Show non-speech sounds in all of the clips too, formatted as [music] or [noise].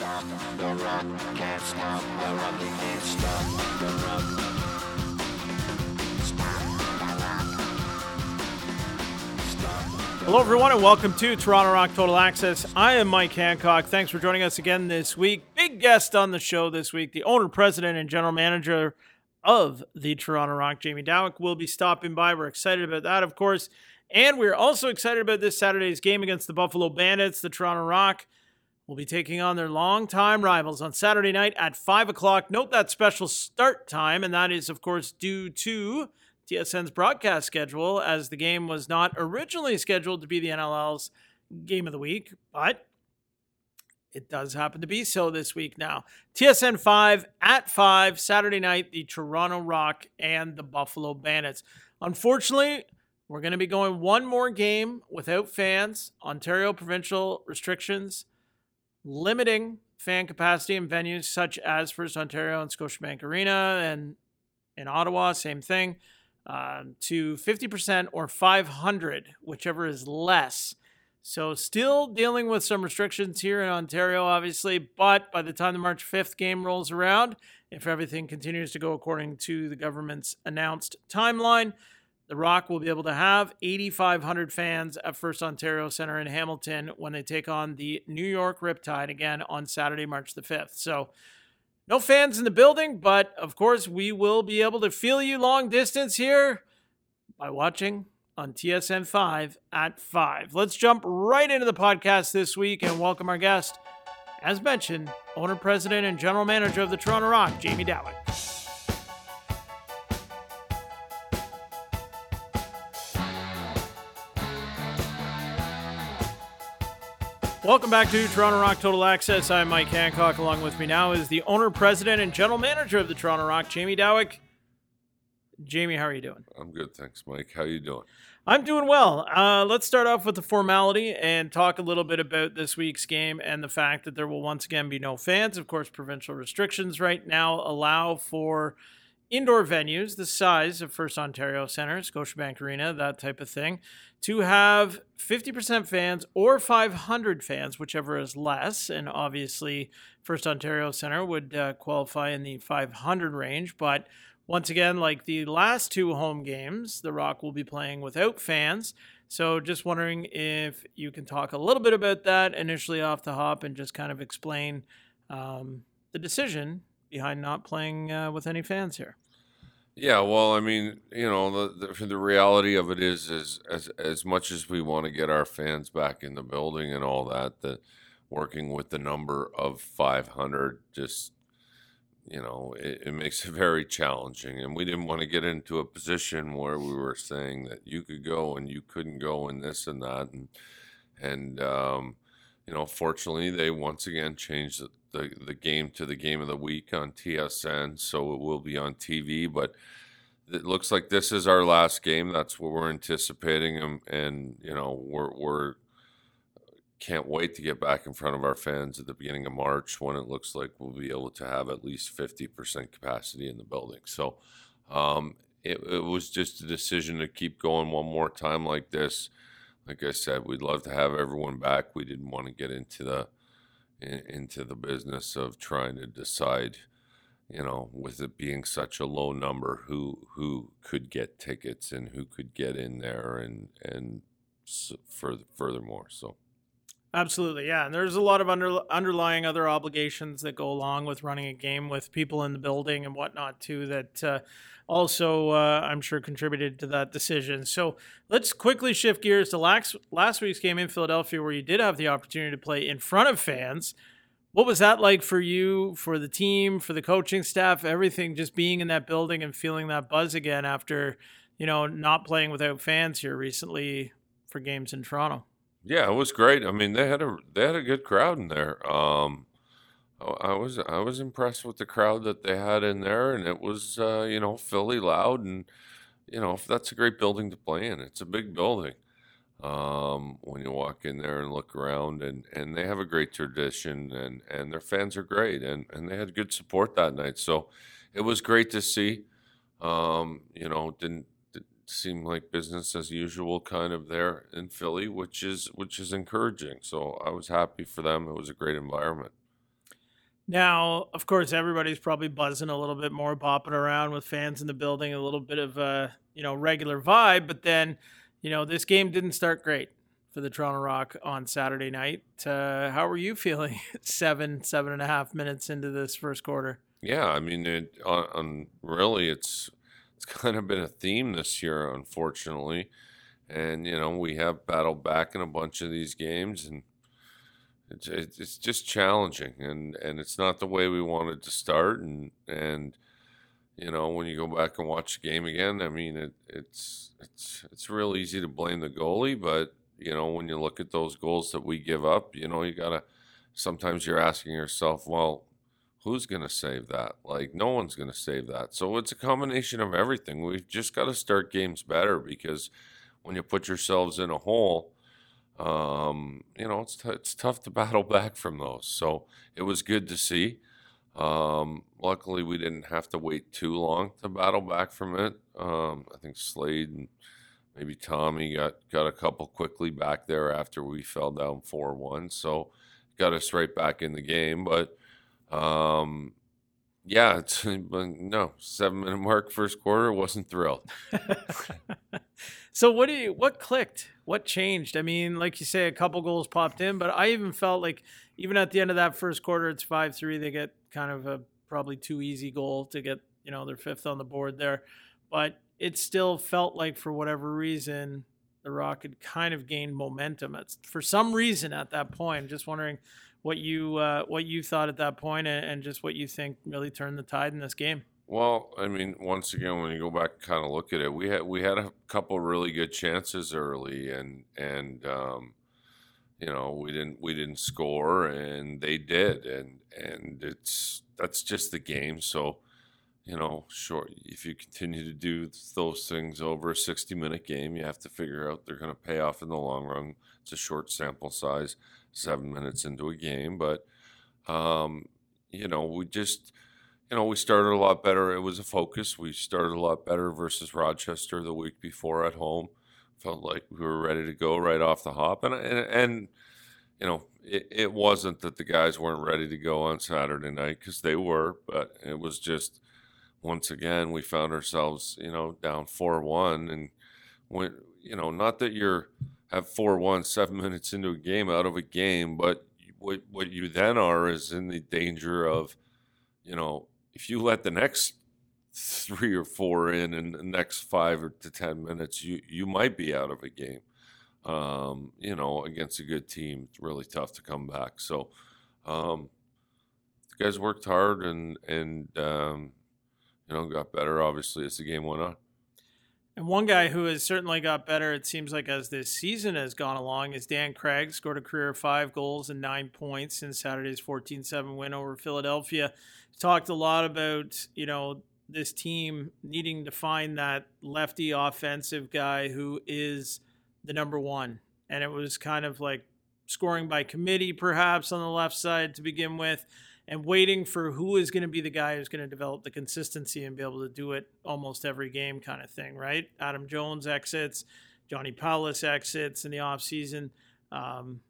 stop the rock, can't stop the rock, can't stop the rock. Hello, everyone, and welcome to Toronto Rock Total Access. I am Mike Hancock. Thanks for joining us again this week. Big guest on the show this week, the owner, president, and general manager of the Toronto Rock, Jamie Dawick, will be stopping by. We're excited about that, of course. And we're also excited about this Saturday's game against the Buffalo Bandits. The Toronto Rock will be taking on their longtime rivals on Saturday night at 5 o'clock. Note that special start time, and that is, of course, due to TSN's broadcast schedule, as the game was not originally scheduled to be the NLL's game of the week, but it does happen to be so this week now. TSN 5 at 5, Saturday night, the Toronto Rock and the Buffalo Bandits. Unfortunately, we're going to be going one more game without fans. Ontario provincial restrictions limiting fan capacity in venues such as First Ontario and Scotiabank Arena and in Ottawa, same thing, um, to 50% or 500, whichever is less. So, still dealing with some restrictions here in Ontario, obviously, but by the time the March 5th game rolls around, if everything continues to go according to the government's announced timeline, the Rock will be able to have 8,500 fans at First Ontario Center in Hamilton when they take on the New York Riptide again on Saturday, March the 5th. So, no fans in the building, but of course, we will be able to feel you long distance here by watching on TSN 5 at 5. Let's jump right into the podcast this week and welcome our guest, as mentioned, owner, president, and general manager of the Toronto Rock, Jamie Dawick. Welcome back to Toronto Rock Total Access. I'm Mike Hancock. Along with me now is the owner, president, and general manager of the Toronto Rock, Jamie Dawick. Jamie, how are you doing? I'm good, thanks, Mike. How you doing? I'm doing well. Uh, let's start off with the formality and talk a little bit about this week's game and the fact that there will once again be no fans. Of course, provincial restrictions right now allow for indoor venues the size of First Ontario Centre, Scotiabank Arena, that type of thing, to have 50% fans or 500 fans, whichever is less. And obviously, First Ontario Centre would uh, qualify in the 500 range. But once again, like the last two home games, The Rock will be playing without fans. So just wondering if you can talk a little bit about that initially off the hop and just kind of explain um, the decision behind not playing uh, with any fans here. Yeah, well, I mean, you know, the, the the reality of it is, is as as much as we want to get our fans back in the building and all that, that working with the number of 500 just you know it, it makes it very challenging. And we didn't want to get into a position where we were saying that you could go and you couldn't go and this and that and and um, you know fortunately they once again changed the, the, the game to the game of the week on TSN so it will be on TV but it looks like this is our last game that's what we're anticipating and, and you know we're we're can't wait to get back in front of our fans at the beginning of March when it looks like we'll be able to have at least 50% capacity in the building. So um, it, it was just a decision to keep going one more time like this. Like I said, we'd love to have everyone back. We didn't want to get into the in, into the business of trying to decide, you know, with it being such a low number, who who could get tickets and who could get in there, and and s- further furthermore. So. Absolutely, yeah. And there's a lot of under, underlying other obligations that go along with running a game with people in the building and whatnot too. That uh, also, uh, I'm sure, contributed to that decision. So let's quickly shift gears to last last week's game in Philadelphia, where you did have the opportunity to play in front of fans. What was that like for you, for the team, for the coaching staff, everything? Just being in that building and feeling that buzz again after, you know, not playing without fans here recently for games in Toronto. Yeah, it was great. I mean, they had a they had a good crowd in there. Um, I I was I was impressed with the crowd that they had in there, and it was uh, you know Philly loud, and you know that's a great building to play in. It's a big building. Um, when you walk in there and look around, and and they have a great tradition, and and their fans are great, and and they had good support that night. So it was great to see. Um, you know, didn't seem like business as usual kind of there in Philly, which is which is encouraging. So I was happy for them. It was a great environment. Now, of course, everybody's probably buzzing a little bit more, bopping around with fans in the building, a little bit of a you know regular vibe. But then, you know, this game didn't start great for the Toronto Rock on Saturday night. Uh, how were you feeling? [laughs] seven, seven and a half minutes into this first quarter. Yeah, I mean, it, on, on really, it's it's [laughs] kind of been a theme this year, unfortunately. And you know, we have battled back in a bunch of these games, and it's it's just challenging, and and it's not the way we wanted to start, and and you know, when you go back and watch the game again, I mean, it, it's it's it's real easy to blame the goalie, but you know, when you look at those goals that we give up, you know, you gotta. Sometimes you're asking yourself, well, who's going to save that? Like, no one's going to save that. So it's a combination of everything. We've just got to start games better because when you put yourselves in a hole, um, you know, it's, t- it's tough to [laughs] battle back from those. So it was good to see. Um, luckily, we didn't have to wait too long to battle back from it. Um, I think Slade and maybe Tommy got, got a couple quickly back there after we fell down 4 1. So got us right back in the game. But um, yeah, it's, uh, no seven minute mark first quarter. Wasn't thrilled. [laughs] so what do you what clicked? What changed? I mean, like you say, a couple goals popped in, but I even felt like even at the end of that first quarter, it's five three. They get kind of a probably too easy goal to get you know their fifth on the board there, but it still felt like for whatever reason the Rock had kind of gained momentum. For some reason at that point. Just wondering what you uh, what you thought at that point and, and just what you think really turned the tide in this game. Well, I mean, once again, when you go back and kind of look at it, we had we had a couple really good chances early, and and um, you know we didn't we didn't score, and they did, and and it's that's just the game. So, you know, short if you continue to do those things over a sixty minute game, you have to figure out they're going to pay off in the long run. It's a short sample size seven minutes into a game, but um, you know, we just you know, we started a lot better. It was a focus. We started a lot better versus Rochester the week before at home. Felt like we were ready to go right off the hop, and and, and you know, it, it wasn't that the guys weren't ready to go on Saturday night because they were, but it was just once again we found ourselves, you know, down four one, and when you know, not that you're have four one seven [laughs] minutes into a game out of a game, but what what you then are is in the danger of, you know, if you let the next three or four in in the next five to ten minutes, you you might be out of a game. Um, you know, against a good team, it's really tough to come back. So, um, the guys worked hard and and um, you know got better obviously as the game went on. And one guy who has certainly got better, it seems like, as this season has gone along, is Dan Craig. Scored a career five goals and nine points in Saturday's 14 7 win over Philadelphia. Talked a lot about, you know, this team needing to find that lefty offensive guy who is the number one. And it was kind of like scoring by committee, perhaps, on the left side to begin with and waiting for who is going to be the guy who's going to develop the consistency and be able to do it almost every game kind of thing, right? Adam Jones exits, Johnny Powless exits in the offseason. Um,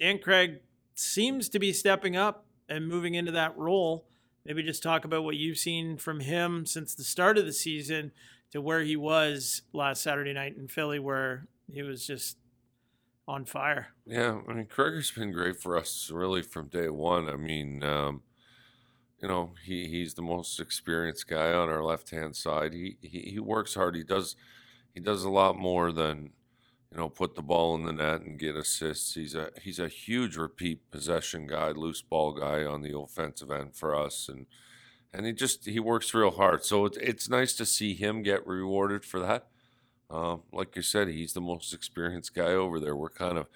Dan Craig seems to be stepping up and moving into that role. Maybe just talk about what you've seen from him since the start of the season to where he was last Saturday night in Philly, where he was just on fire. Yeah, I mean, has been great for us really from day one. I mean, um, you know, he, he's the most experienced guy on our left hand side. He, he he works hard. He does he does a lot more than you know put the ball in the net and get assists. He's a he's a huge repeat possession guy, loose ball guy on the offensive end for us, and and he just he works real hard. So it's it's nice to see him get rewarded for that. Uh, like you said, he's the most experienced guy over there. We're kind of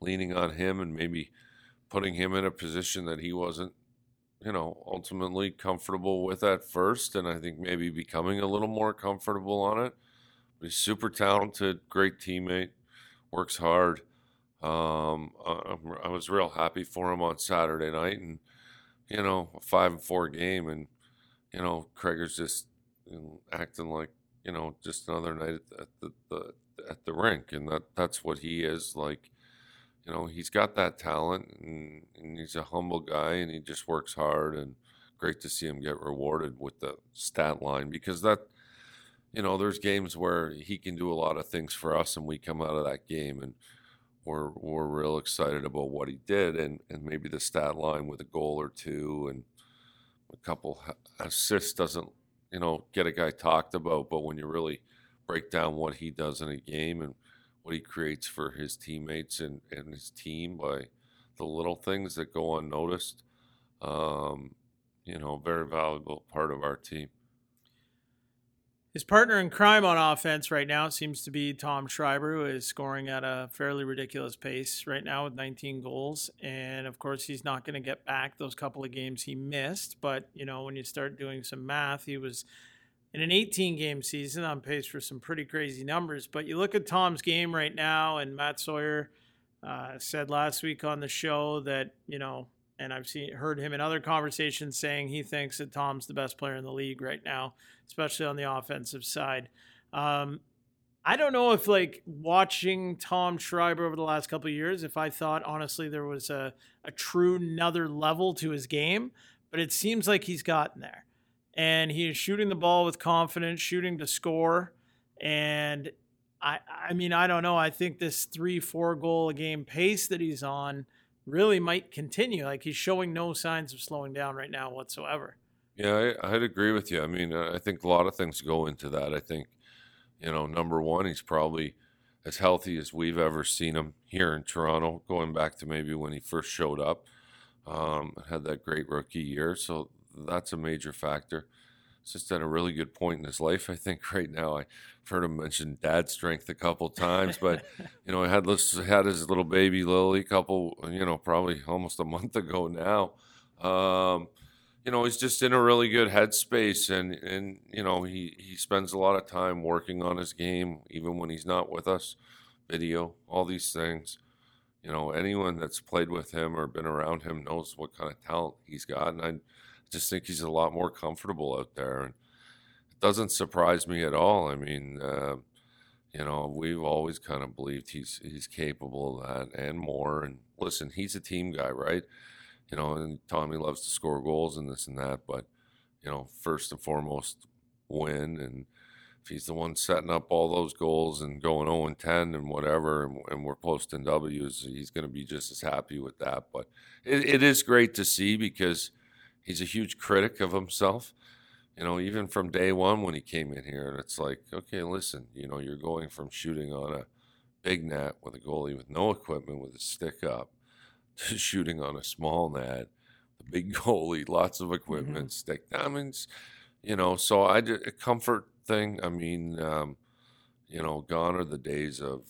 leaning on him and maybe putting him in a position that he wasn't you know, ultimately comfortable with at first, and I think maybe becoming a little more comfortable on it. But he's super talented, great teammate, works hard. Um, I, I, was real happy for him on Saturday night, and you know, a five and four game, and you know, Craig's just acting like you know just another night at the, the at the rink, and that that's what he is like you know, he's got that talent and, and he's a humble guy and he just works hard and great to see him get rewarded with the stat line because that, you know, there's games where he can do a lot of things for us and we come out of that game and we're, we're real excited about what he did and, and maybe the stat line with a goal or two and a couple assists doesn't, you know, get a guy talked about, but when you really break down what he does in a game and what he creates for his teammates and, and his team by the little things that go unnoticed. Um, you know, very valuable part of our team. His partner in crime on offense right now seems to be Tom Schreiber, who is scoring at a fairly ridiculous pace right now with 19 goals. And of course, he's not going to get back those couple of games he missed. But, you know, when you start doing some math, he was in an 18 game season on pace for some pretty crazy numbers. But you look at Tom's game right now, and Matt Sawyer uh, said last week on the show that, you know, and I've seen heard him in other conversations saying he thinks that Tom's the best player in the league right now, especially on the offensive side. Um, I don't know if like watching Tom Schreiber over the last couple years, if I thought honestly there was a, a true another level to his game, but it seems like he's gotten there and he is shooting the ball with confidence, shooting to score. And I, I mean, I don't know. I think this three, four goal a game pace that he's on really might continue. Like he's showing no signs of slowing down right now whatsoever. Yeah, I, I'd agree with you. I mean, I think a lot of things go into that. I think, you know, number one, he's probably as healthy as we've ever seen him here in Toronto, going back to maybe when he first showed up. Um, had that great rookie year. So that's a major factor. Just at a really good point in his life, I think, [laughs] right now. I've heard him mention dad strength a couple times, but [laughs] you know, I had had his little baby Lily a couple, you know, probably almost a month ago now. Um, you know, he's just in a really good headspace, and and you know, he he spends a lot of time working on his game, even when he's not with us. Video, all these things. You know, anyone that's played with him or been around him knows what kind of talent he's got, and I just think he's a lot more comfortable out there, and it doesn't surprise me at all. I mean, uh, you know, we've always kind of believed he's he's capable of that and more. And listen, he's a team guy, right? You know, and Tommy loves to score goals and this and that, but you know, first and foremost, win. And if he's the one setting up all those goals and going 0 and 10 and whatever, and, and we're posting W's, he's going to be just as happy with that. But it, it is great to see because he's a huge critic of himself. You know, even from day one when he came in here, and it's like, okay, listen, you know, you're going from shooting on a big net with a goalie with no equipment with a stick up [laughs] to shooting on a small net, the big [laughs] goalie, lots of equipment, mm-hmm. stick. I mean, you know, so I did a comfort thing. I mean, um, you know, gone are the days of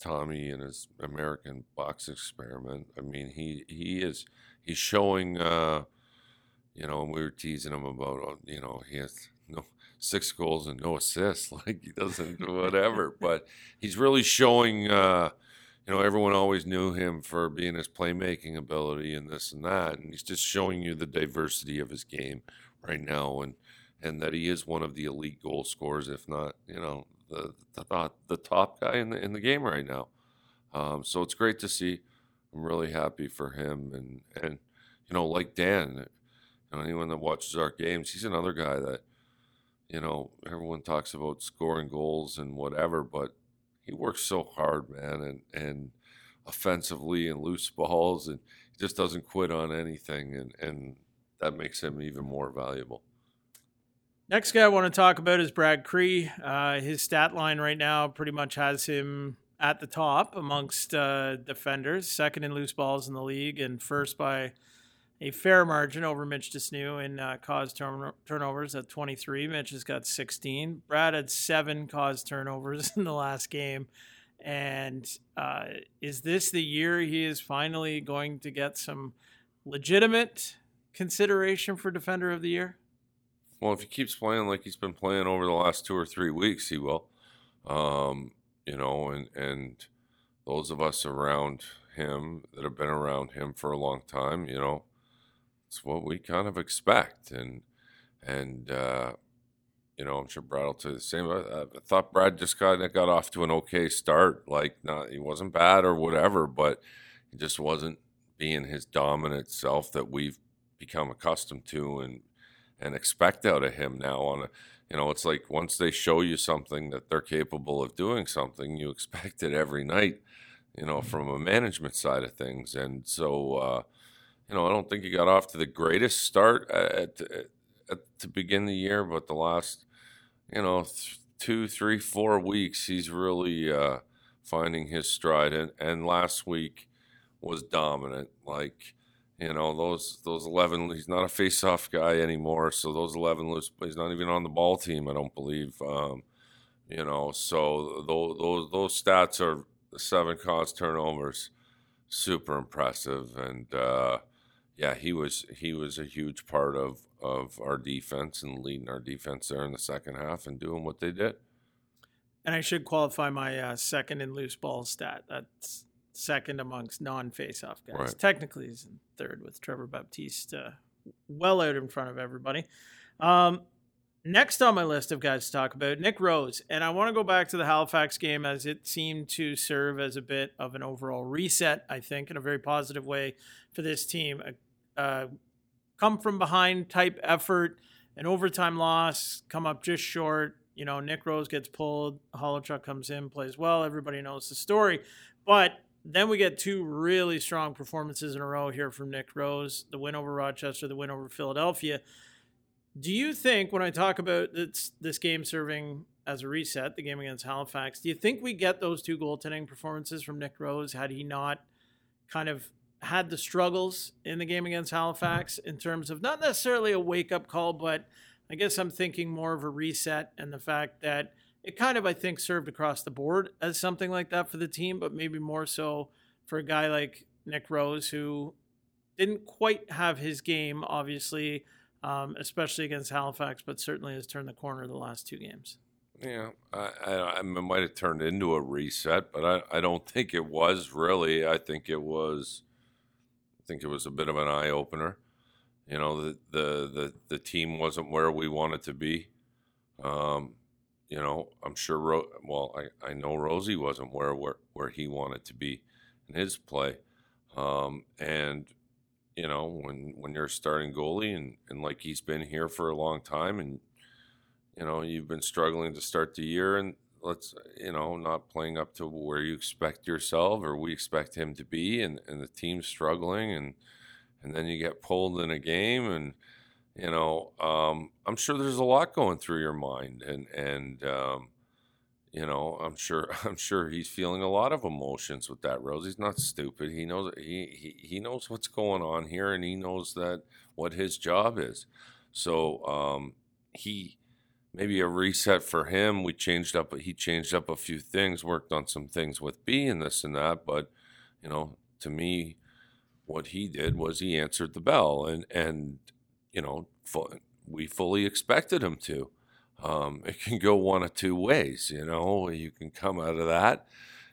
Tommy and his American box experiment. I mean, he he is he's showing. Uh, you know, and we were teasing him about, uh, you know, he has no six goals and no assists, [laughs] like he doesn't do whatever. but he's really showing, uh, you know, everyone always knew him for being his playmaking ability and this and that, and he's just showing you the diversity of his game right now, and and that he is one of the elite goal scorers, if not, you know, the the, the top guy in the in the game right now. Um, so it's great to see. I'm really happy for him, and and you know, like Dan, anyone that watches our games, he's another guy that, you know, everyone talks about scoring goals and whatever, but he works so hard, man, and and offensively and loose [laughs] balls, and he just doesn't quit on anything, and and that makes him even more valuable. Next guy I want to talk about is Brad Kri. Uh, his stat line right now pretty much has him at the top amongst uh, defenders, second in loose balls in the league, and first by a fair margin over Mitch de Snoo in uh, caused turn- turnovers at 23. Mitch has got 16. Brad had seven caused turnovers [laughs] in the last game. And uh, is this the year he is finally going to get some legitimate consideration for Defender of the Year? Well, if he keeps playing like he's been playing over the last two or three weeks, he will. Um, you know, and and those of us around him that have been around him for a long time, you know, it's what we kind of expect, and and uh, you know, I'm sure Brad will tell you the same. I, I thought Brad just kind of got off to an okay start. Like, not he wasn't bad or whatever, but he just wasn't being his dominant self that we've become accustomed to and and expect out of him now. On a, you know, it's like once they show you something that they're capable of doing something, you [laughs] expect it every night. You know, from a management side of things, and so. uh you know, I don't think he got off to the greatest start at, at, at to begin the year, but the last, you know, th- two, three, four weeks, he's really uh, finding his stride. And, and last week was dominant. Like, you know, those those eleven. He's not a face-off guy anymore. So those eleven loose. He's not even on the ball team. I don't believe. Um, you know, so those those those stats are seven caused turnovers, super impressive, and. Uh, yeah, he was he was a huge part of of our defense and leading our defense there in the second half and doing what they did. And I should qualify my uh, second in loose ball stat. That's second amongst non-face-off guys. Right. Technically, he's in third with Trevor Baptiste, uh, well out in front of everybody. Um, next on my list of guys to talk about, Nick Rose, and I want to go back to the Halifax game as it seemed to serve as a bit of an overall reset. I think in a very positive way for this team. A, uh, come from behind type effort, an overtime loss, come up just short. You know, Nick Rose gets pulled, Holochuk comes in, plays well. Everybody knows the story. But then we get two really strong performances in a row here from Nick Rose the win over Rochester, the win over Philadelphia. Do you think, when I talk about this, this game serving as a reset, the game against Halifax, do you think we get those two goaltending performances from Nick Rose had he not kind of had the struggles in the game against Halifax in terms of not necessarily a wake up call, but I guess I'm thinking more of a reset and the fact that it kind of, I think, served across the board as something like that for the team, but maybe more so for a guy like Nick Rose who didn't quite have his game, obviously, um, especially against Halifax, but certainly has turned the corner the last two games. Yeah, I, I, I might have turned into a reset, but I, I don't think it was really. I think it was think it was a bit of an eye opener. You know, the the the, the team wasn't where we wanted to be. Um, you know, I'm sure. Ro- well, I, I know Rosie wasn't where where where he wanted to be in his play, um, and you know when when you're starting goalie and and like he's been here for a long time and you know you've been struggling to start the year and let's you know not playing up to where you expect yourself or we expect him to be and, and the team's struggling and and then you get pulled in a game and you know um, i'm sure there's a lot going through your mind and and um, you know i'm sure [laughs] i'm sure he's feeling a lot of emotions with that rose. He's not stupid. He knows he, he he knows what's going on here and he knows that what his job is. So um, he maybe a reset for him. We changed up, he changed up a few things, worked on some things with B and this and that. But, you know, to me, what he did was he answered the bell and, and, you know, we fully expected him to. Um, it can go one of two ways, you know, you can come out of that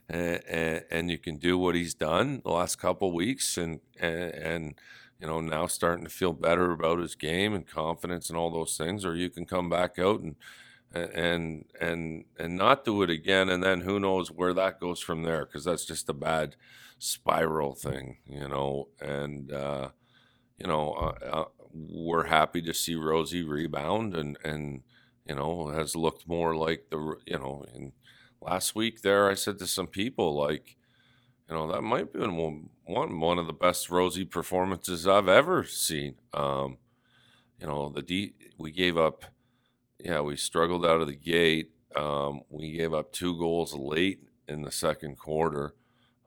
and, and, and you can do what he's done the last couple weeks and, and, and you know, now starting to feel better about his game and confidence and all those things, or you can come back out and and and and not do it again, and then who knows where that goes from there? Because that's just a bad spiral thing, you know. And uh, you know, uh, uh, we're happy to see Rosie rebound and and you know has looked more like the you know. And last week there, I said to some people like you know that might be one one of the best Rosie performances I've ever seen. Um, you know the D we gave up, yeah, we struggled out of the gate. Um, we gave up two goals late in the second quarter,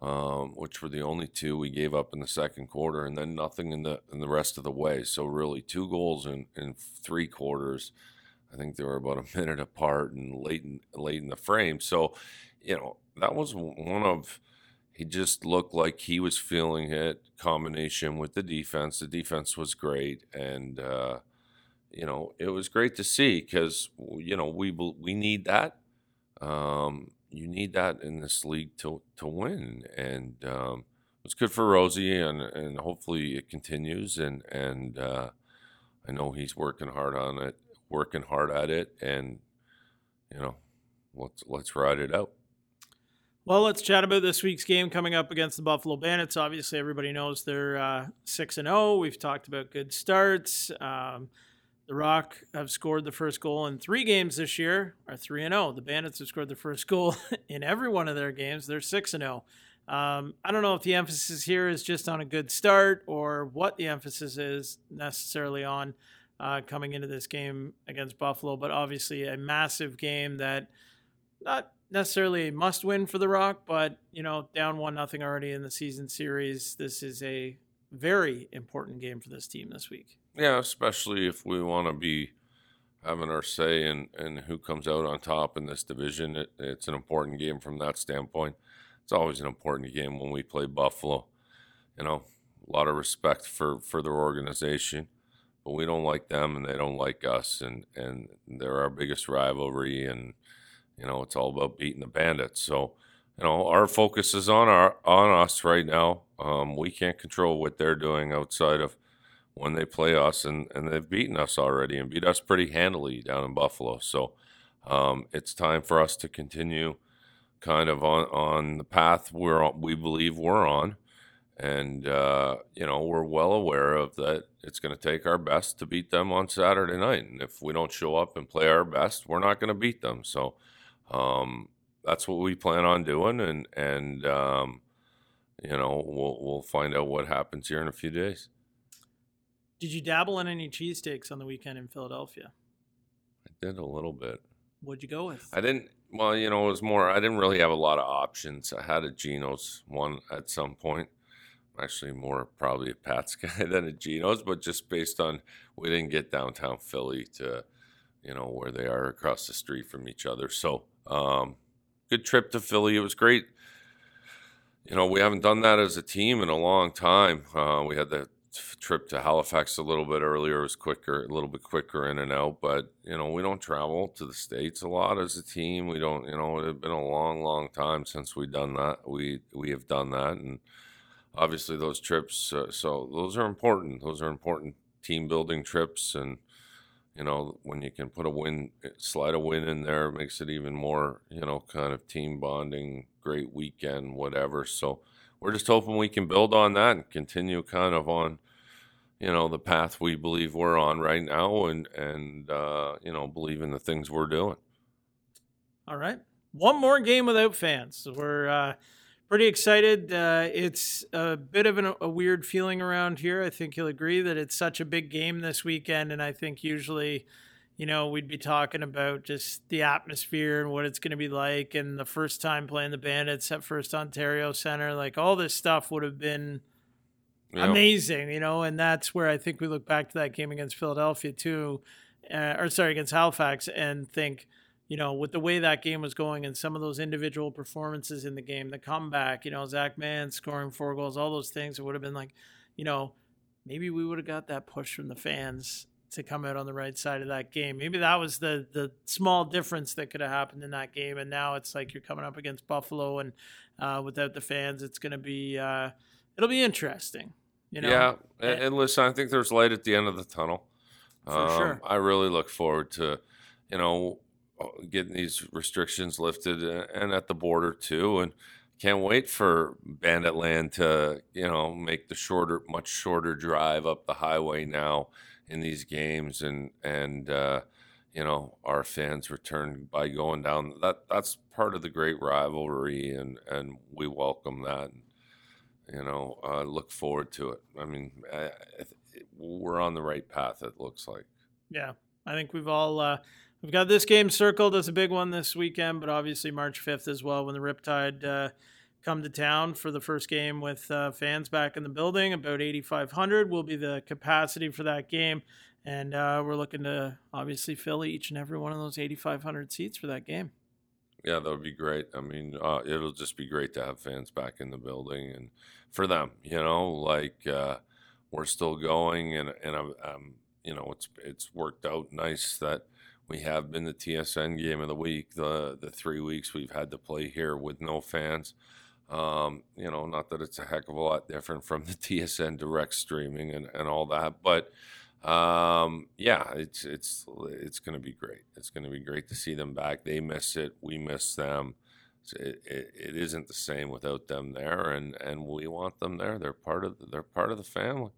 um, which were the only two we gave up in the second quarter, and then nothing in the in the rest of the way. So really, two goals in in three quarters. I think they were about a [laughs] minute apart and late in late in the frame. So, you know, that was one of he just looked like he was feeling it. Combination with the defense, the defense was great, and uh, you know it was great to see because you know we we need that. Um, you need that in this league to to win, and um, it's good for Rosie, and and hopefully it continues. And and uh, I know he's working hard on it, working hard at it, and you know, let's let's ride it out. Well, let's chat about this week's game coming up against the Buffalo Bandits. Obviously, everybody knows they're uh, six and zero. Oh. We've talked about good starts. Um, the Rock have scored the first goal in three games this year, are three and zero. The Bandits have scored the first goal [laughs] in every one of their games. They're six and zero. Um, I don't know if the emphasis here is just on a good start or what the emphasis is necessarily on uh, coming into this game against Buffalo, but obviously a massive game that not necessarily a must win for the Rock, but you know, down one nothing already in the season series. This is a very important game for this team this week. Yeah, especially if we want to be having our say in, in who comes out on top in this division. It, it's an important game from that standpoint. It's always an important game when we play Buffalo. You know, a lot of respect for, for their organization, but we don't like them and they don't like us, and, and they're our biggest rivalry. And you know, it's all about beating the bandits. So, you know, our focus is on our on us right now. Um, we can't control what they're doing outside of when they play us, and, and they've beaten us already and beat us pretty handily down in Buffalo. So um, it's time for us to continue kind of on, on the path we're on, we believe we're on. And, uh, you know, we're well aware of that it's going to take our best to beat them on Saturday night. And if we don't show up and play our best, we're not going to beat them. So um, that's what we plan on doing. And, and um, you know, we'll, we'll find out what happens here in a few days. Did you dabble in any cheesesteaks on the weekend in Philadelphia? I did a little bit. What'd you go with? I didn't. Well, you know, it was more. I didn't really have a lot of options. I had a Geno's one at some point. I'm actually more probably a Pat's [laughs] guy than a Geno's, but just based on we didn't get downtown Philly to, you know, where they are across the street from each other. So, um, good trip to Philly. It was great. You know, we haven't done that as a team in a long time. Uh, we had the trip to Halifax a little bit earlier. It was quicker, a little bit quicker in and out. But you know, we don't travel to the states a lot as a team. We don't. You know, it's been a long, long time since we've done that. We we have done that, and obviously those trips. Uh, so those are important. Those are important team building trips, and you know, when you can put a win, slide a win in there, makes it even more. You know, kind of team bonding. Great weekend, whatever. So we're just hoping we can build on that and continue kind of on you know the path we believe we're on right now and and uh, you know believe in the things we're doing all right one more game without fans we're uh, pretty excited uh, it's a bit of an, a weird feeling around here i think you'll agree that it's such a big game this weekend and i think usually you know, we'd be talking about just the atmosphere and what it's going to be like, and the first time playing the Bandits at First Ontario Center, like all this stuff would have been yep. amazing, you know. And that's where I think we look back to that game against Philadelphia too, uh, or sorry, against Halifax, and think, you know, with the way that game was going and some of those individual performances in the game, the comeback, you know, Zach Mann scoring four goals, all those things, it would have been like, you know, maybe we would have got that push from the fans to come out on the right side of that game. Maybe that was the the small difference that could have happened in that game. And now it's like you're coming up against Buffalo, and uh, without the fans, it's going to be uh, it'll be interesting. You know? Yeah, and, and, listen, I think there's light at the end of the tunnel. For um, sure. I really look forward to, you know, getting these restrictions lifted and at the border too, and can't wait for Bandit Land to, you know, make the shorter, much shorter drive up the highway now in these games and and uh, you know our fans return by going down. That that's part of the great rivalry and and we welcome that you know uh, look forward to it. I mean I, I, we're on the right path it looks like. Yeah i think we've all uh, we've got this game circled as a big one this weekend but obviously march 5th as well when the riptide uh, come to town for the first game with uh, fans back in the building. About 8,500 will be the capacity for that game. And uh, we're looking to obviously fill each and every one of those 8,500 seats for that game. Yeah, that would be great. I mean, uh, it'll just be great to have fans back in the building and for them, you know, like uh, we're still going and, and I'm, I'm, you know, it's, it's worked out nice that we have been the TSN game of the week, the, the three weeks we've had to play here with no fans. Um, you know, not that it's a heck of a lot different from the [laughs] TSN direct streaming and, and all that, but Um, yeah, it's it's it's going to be great. It's going to be great to see them back. They miss it. We miss them. It, it, it isn't the same without them there, and, and we want them there. They're part of they're part of the family.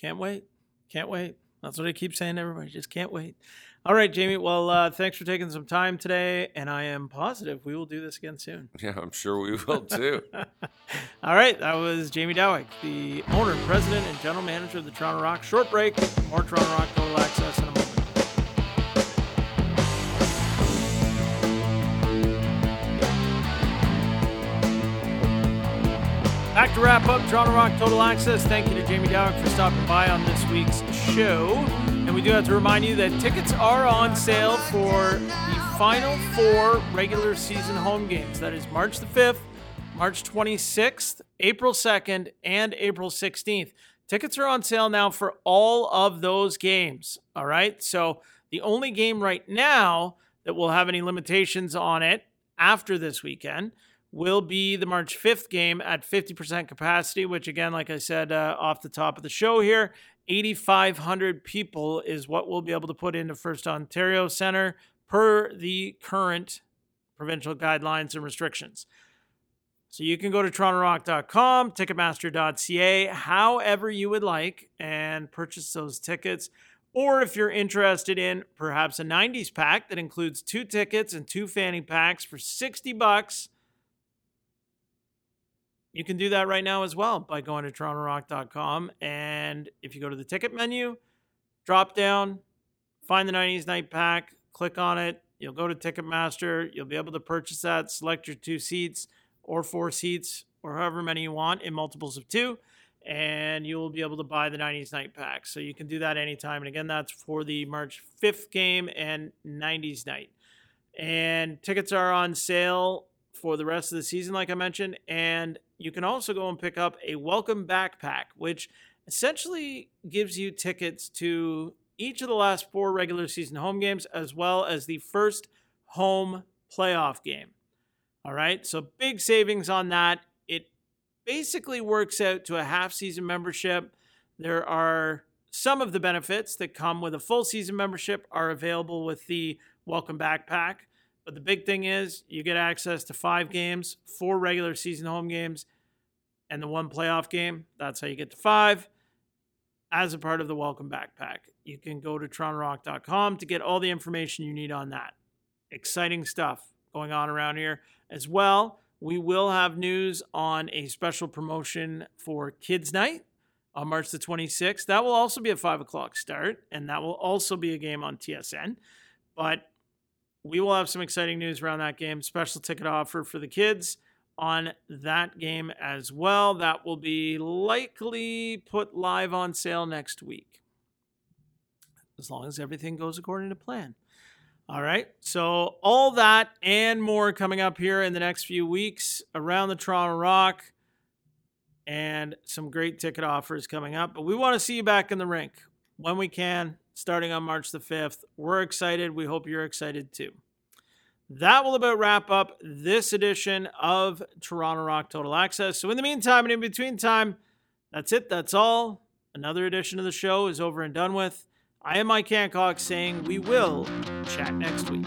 Can't wait. Can't wait. That's what I keep saying to everybody. Just can't wait. All right, Jamie. Well, uh, thanks for taking some time today. And I am positive we will do this again soon. [laughs] Yeah, I'm sure we will too. [laughs] All right. That was Jamie Dawick, the owner, president, and general manager of the Toronto Rock. Short break. More Toronto Rock Total Access in a moment. Back to wrap up Toronto Rock Total Access. Thank you to Jamie Dawick for stopping by on this week's show. And we do have to remind you that tickets are on sale for the final four regular season home games. That is March the 5th, March 26th, April 2nd, and April 16th. Tickets are on sale now for all of those games. All right. So the only game right now that will have any limitations on it after this weekend will be the March 5th game at 50% capacity, which, again, like I said uh, off the top of the show here, 8,500 people is what we'll be able to put into First Ontario Center per the current provincial guidelines and restrictions. So you can go to torontorock.com, ticketmaster.ca, however you would like, and purchase those tickets. Or if you're interested in perhaps a 90s pack that includes two tickets and two fanny packs for 60 bucks, you can do that right now as well by going to torontorock.com. And if you go to the ticket menu, drop down, find the 90s night pack, click on it. You'll go to Ticketmaster. You'll be able to purchase that, select your two seats or four seats or however many you want in multiples of two. And you will be able to buy the 90s night pack. So you can do that anytime. And again, that's for the March 5th game and 90s night. And tickets are on sale for the rest of the season, like I mentioned. And you can also go and pick up a welcome backpack, which essentially gives you tickets to each of the last four regular season home games, as well as the first home playoff game. All right, so big savings on that. It basically works out to a half season membership. There are some of the benefits that come with a full season membership are available with the welcome backpack. But the big thing is you get access to five games, four regular season home games, and the one playoff game. That's how you get to five as a part of the welcome backpack. You can go to torontorock.com to get all the information you need on that. Exciting stuff going on around here. As well, we will have news on a special promotion for Kids Night on March the 26th. That will also be a five o'clock start, and that will also be a game on TSN. But we will have some exciting news around that game. Special ticket offer for the kids on that game as well. That will be likely put live on sale next week, as long as everything goes according to plan. All right. So, all that and more coming up here in the next few weeks around the Toronto Rock and some great ticket offers coming up. But we want to see you back in the rink when we can, starting on March the 5th. We're excited. We hope you're excited too. That will about wrap up this edition of Toronto Rock Total Access. So, in the meantime and in between time, that's it. That's all. Another edition of the show is over and done with. I am Mike Hancock saying we will chat next week.